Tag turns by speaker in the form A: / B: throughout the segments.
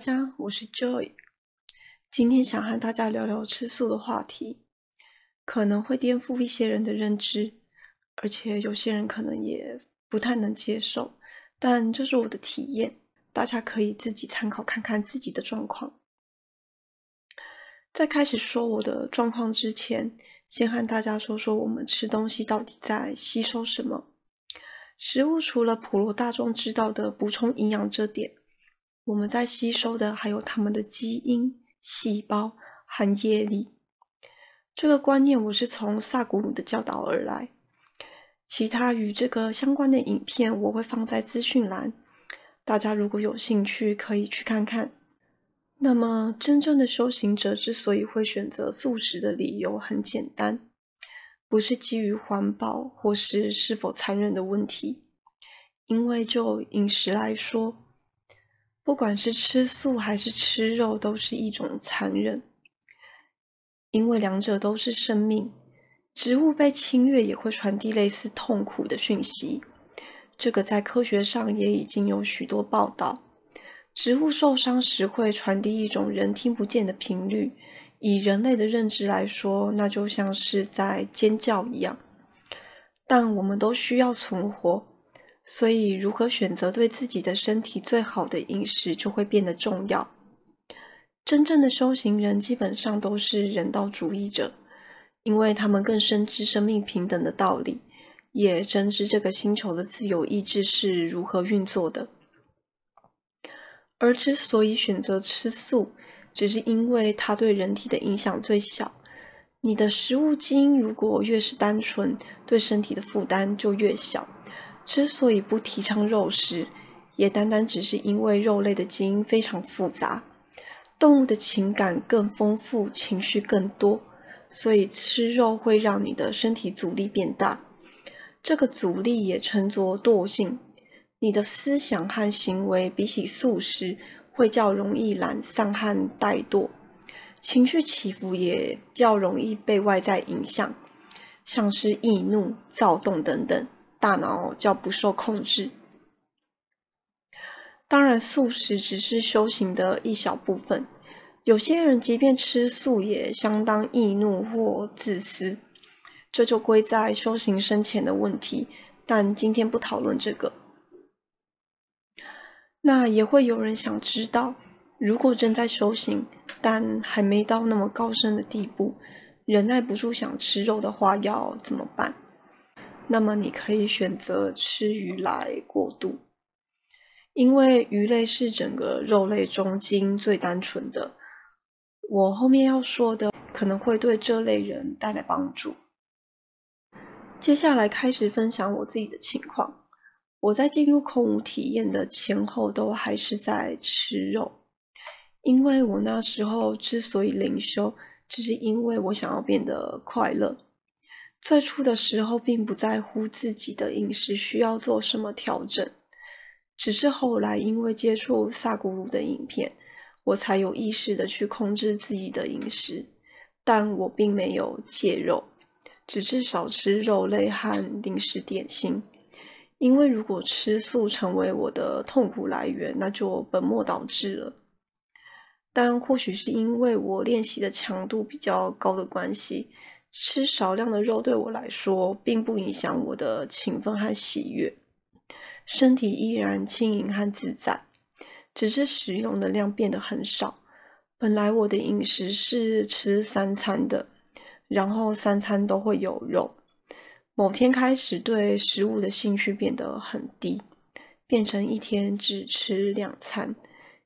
A: 大家，我是 Joy。今天想和大家聊聊吃素的话题，可能会颠覆一些人的认知，而且有些人可能也不太能接受。但这是我的体验，大家可以自己参考看看自己的状况。在开始说我的状况之前，先和大家说说我们吃东西到底在吸收什么。食物除了普罗大众知道的补充营养这点，我们在吸收的还有他们的基因、细胞和业力。这个观念我是从萨古鲁的教导而来。其他与这个相关的影片我会放在资讯栏，大家如果有兴趣可以去看看。那么，真正的修行者之所以会选择素食的理由很简单，不是基于环保或是是否残忍的问题，因为就饮食来说，不管是吃素还是吃肉，都是一种残忍，因为两者都是生命，植物被侵略也会传递类似痛苦的讯息，这个在科学上也已经有许多报道。植物受伤时会传递一种人听不见的频率，以人类的认知来说，那就像是在尖叫一样。但我们都需要存活，所以如何选择对自己的身体最好的饮食就会变得重要。真正的修行人基本上都是人道主义者，因为他们更深知生命平等的道理，也深知这个星球的自由意志是如何运作的。而之所以选择吃素，只是因为它对人体的影响最小。你的食物基因如果越是单纯，对身体的负担就越小。之所以不提倡肉食，也单单只是因为肉类的基因非常复杂，动物的情感更丰富，情绪更多，所以吃肉会让你的身体阻力变大。这个阻力也称作惰性。你的思想和行为比起素食会较容易懒散和怠惰，情绪起伏也较容易被外在影响，像是易怒、躁动等等，大脑叫不受控制。当然，素食只是修行的一小部分，有些人即便吃素也相当易怒或自私，这就归在修行深浅的问题。但今天不讨论这个。那也会有人想知道，如果正在修行，但还没到那么高深的地步，忍耐不住想吃肉的话，要怎么办？那么你可以选择吃鱼来过渡，因为鱼类是整个肉类中基因最单纯的。我后面要说的可能会对这类人带来帮助。接下来开始分享我自己的情况。我在进入空无体验的前后都还是在吃肉，因为我那时候之所以灵修，只是因为我想要变得快乐。最初的时候并不在乎自己的饮食需要做什么调整，只是后来因为接触萨古鲁的影片，我才有意识的去控制自己的饮食，但我并没有戒肉，只是少吃肉类和零食点心。因为如果吃素成为我的痛苦来源，那就本末倒置了。但或许是因为我练习的强度比较高的关系，吃少量的肉对我来说并不影响我的勤奋和喜悦，身体依然轻盈和自在，只是食用的量变得很少。本来我的饮食是吃三餐的，然后三餐都会有肉。某天开始，对食物的兴趣变得很低，变成一天只吃两餐，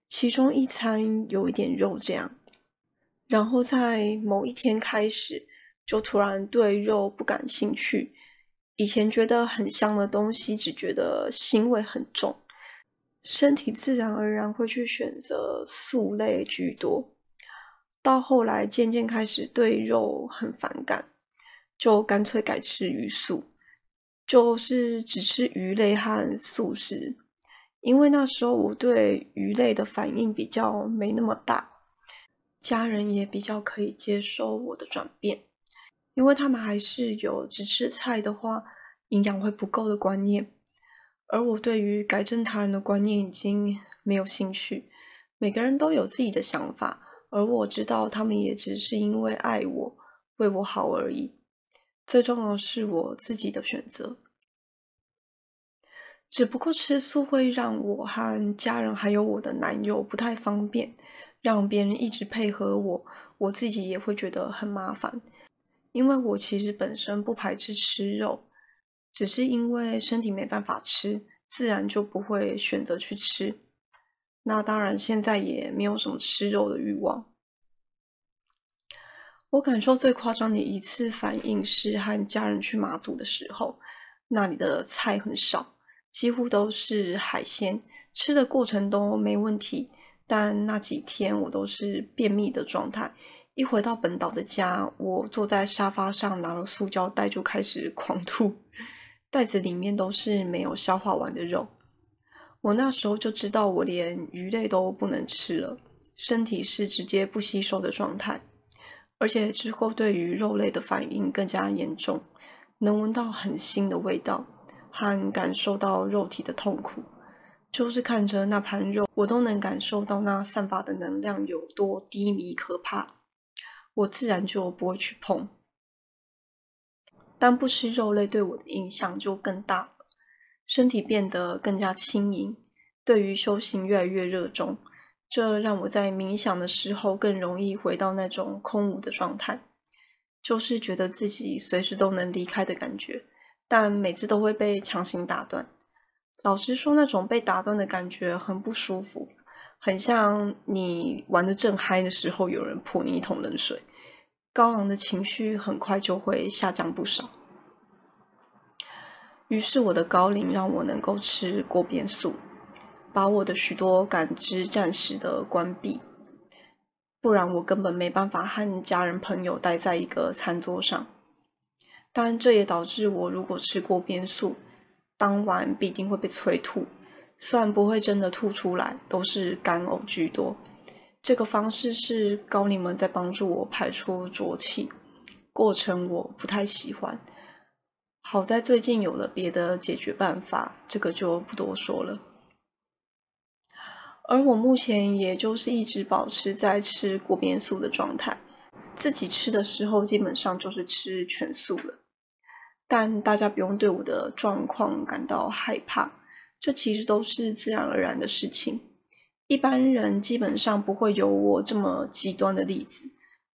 A: 其中一餐有一点肉这样。然后在某一天开始，就突然对肉不感兴趣。以前觉得很香的东西，只觉得腥味很重，身体自然而然会去选择素类居多。到后来，渐渐开始对肉很反感。就干脆改吃鱼素，就是只吃鱼类和素食，因为那时候我对鱼类的反应比较没那么大，家人也比较可以接受我的转变，因为他们还是有只吃菜的话营养会不够的观念，而我对于改正他人的观念已经没有兴趣，每个人都有自己的想法，而我知道他们也只是因为爱我，为我好而已。最重要的是我自己的选择。只不过吃素会让我和家人还有我的男友不太方便，让别人一直配合我，我自己也会觉得很麻烦。因为我其实本身不排斥吃肉，只是因为身体没办法吃，自然就不会选择去吃。那当然，现在也没有什么吃肉的欲望。我感受最夸张的一次反应是和家人去马祖的时候，那里的菜很少，几乎都是海鲜，吃的过程都没问题，但那几天我都是便秘的状态。一回到本岛的家，我坐在沙发上，拿了塑胶袋就开始狂吐，袋子里面都是没有消化完的肉。我那时候就知道，我连鱼类都不能吃了，身体是直接不吸收的状态，而且之后对于肉类的反应更加严重，能闻到很腥的味道，和感受到肉体的痛苦，就是看着那盘肉，我都能感受到那散发的能量有多低迷可怕。我自然就不会去碰，但不吃肉类对我的影响就更大了，身体变得更加轻盈，对于修行越来越热衷，这让我在冥想的时候更容易回到那种空无的状态，就是觉得自己随时都能离开的感觉，但每次都会被强行打断。老实说，那种被打断的感觉很不舒服。很像你玩得正嗨的时候，有人泼你一桶冷水，高昂的情绪很快就会下降不少。于是我的高龄让我能够吃锅边素，把我的许多感知暂时的关闭，不然我根本没办法和家人朋友待在一个餐桌上。当然，这也导致我如果吃锅边素，当晚必定会被催吐。虽然不会真的吐出来，都是干呕居多。这个方式是高灵们在帮助我排出浊气，过程我不太喜欢。好在最近有了别的解决办法，这个就不多说了。而我目前也就是一直保持在吃锅边素的状态，自己吃的时候基本上就是吃全素了。但大家不用对我的状况感到害怕。这其实都是自然而然的事情，一般人基本上不会有我这么极端的例子。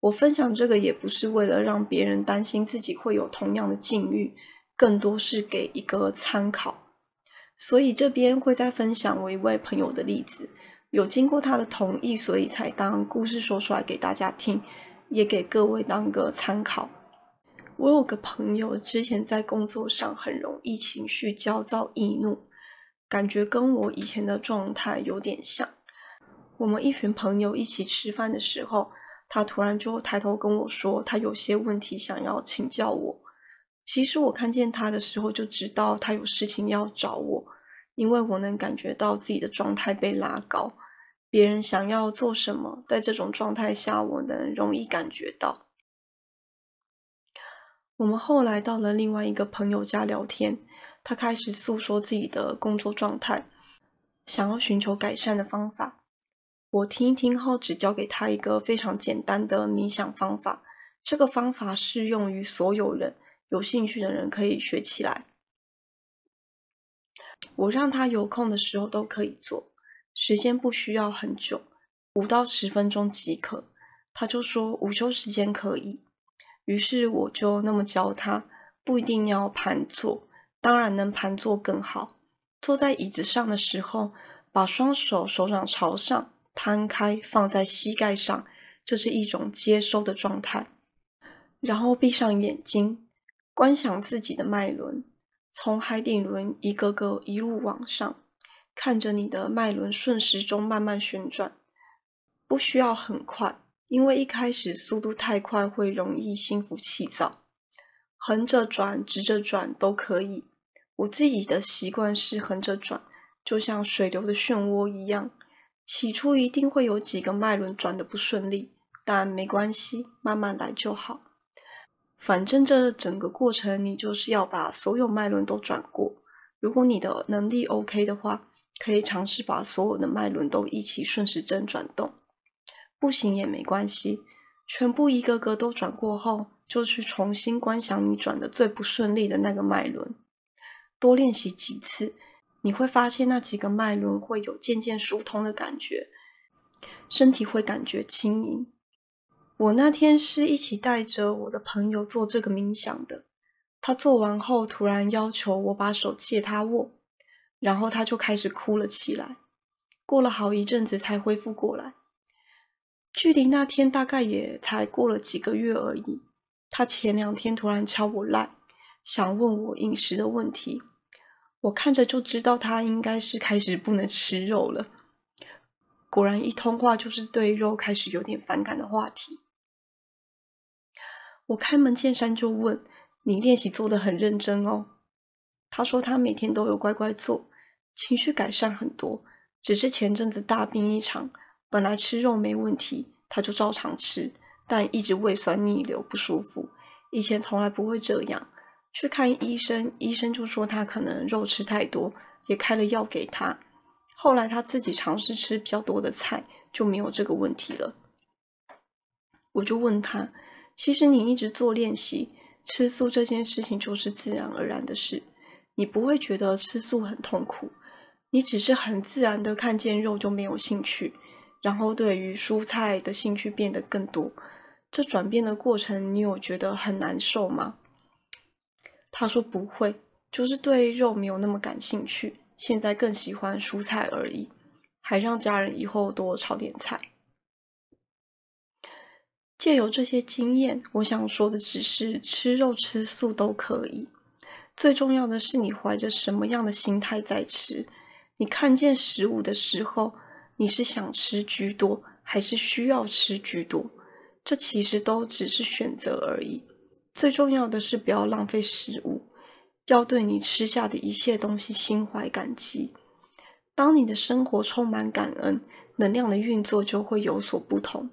A: 我分享这个也不是为了让别人担心自己会有同样的境遇，更多是给一个参考。所以这边会再分享我一位朋友的例子，有经过他的同意，所以才当故事说出来给大家听，也给各位当个参考。我有个朋友之前在工作上很容易情绪焦躁易怒。感觉跟我以前的状态有点像。我们一群朋友一起吃饭的时候，他突然就抬头跟我说，他有些问题想要请教我。其实我看见他的时候就知道他有事情要找我，因为我能感觉到自己的状态被拉高。别人想要做什么，在这种状态下，我能容易感觉到。我们后来到了另外一个朋友家聊天。他开始诉说自己的工作状态，想要寻求改善的方法。我听一听后，只教给他一个非常简单的冥想方法。这个方法适用于所有人，有兴趣的人可以学起来。我让他有空的时候都可以做，时间不需要很久，五到十分钟即可。他就说午休时间可以，于是我就那么教他，不一定要盘坐。当然能盘坐更好。坐在椅子上的时候，把双手手掌朝上摊开，放在膝盖上，这是一种接收的状态。然后闭上眼睛，观想自己的脉轮，从海底轮一个个一路往上，看着你的脉轮顺时钟慢慢旋转，不需要很快，因为一开始速度太快会容易心浮气躁。横着转、直着转都可以。我自己的习惯是横着转，就像水流的漩涡一样。起初一定会有几个脉轮转得不顺利，但没关系，慢慢来就好。反正这整个过程，你就是要把所有脉轮都转过。如果你的能力 OK 的话，可以尝试把所有的脉轮都一起顺时针转动。不行也没关系，全部一个个都转过后，就去重新观想你转的最不顺利的那个脉轮。多练习几次，你会发现那几个脉轮会有渐渐疏通的感觉，身体会感觉轻盈。我那天是一起带着我的朋友做这个冥想的。他做完后，突然要求我把手借他握，然后他就开始哭了起来。过了好一阵子才恢复过来。距离那天大概也才过了几个月而已。他前两天突然敲我赖，想问我饮食的问题。我看着就知道他应该是开始不能吃肉了。果然一通话就是对肉开始有点反感的话题。我开门见山就问：“你练习做得很认真哦？”他说他每天都有乖乖做，情绪改善很多，只是前阵子大病一场，本来吃肉没问题，他就照常吃，但一直胃酸逆流不舒服。以前从来不会这样，去看医生，医生就说他可能肉吃太多，也开了药给他。后来他自己尝试吃比较多的菜，就没有这个问题了。我就问他。其实你一直做练习，吃素这件事情就是自然而然的事，你不会觉得吃素很痛苦，你只是很自然的看见肉就没有兴趣，然后对于蔬菜的兴趣变得更多。这转变的过程，你有觉得很难受吗？他说不会，就是对肉没有那么感兴趣，现在更喜欢蔬菜而已，还让家人以后多炒点菜。借由这些经验，我想说的只是吃肉吃素都可以。最重要的是你怀着什么样的心态在吃。你看见食物的时候，你是想吃居多，还是需要吃居多？这其实都只是选择而已。最重要的是不要浪费食物，要对你吃下的一切东西心怀感激。当你的生活充满感恩，能量的运作就会有所不同。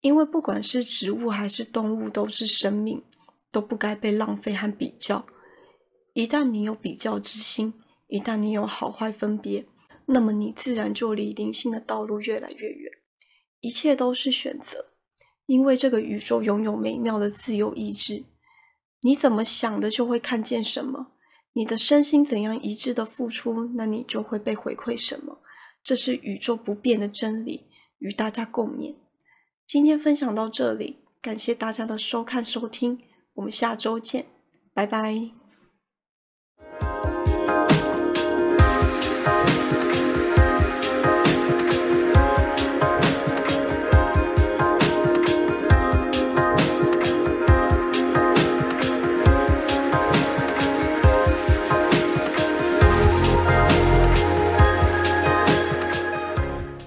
A: 因为不管是植物还是动物，都是生命，都不该被浪费和比较。一旦你有比较之心，一旦你有好坏分别，那么你自然就离灵性的道路越来越远。一切都是选择，因为这个宇宙拥有美妙的自由意志。你怎么想的，就会看见什么。你的身心怎样一致的付出，那你就会被回馈什么。这是宇宙不变的真理，与大家共勉。今天分享到这里，感谢大家的收看收听，我们下周见，拜拜。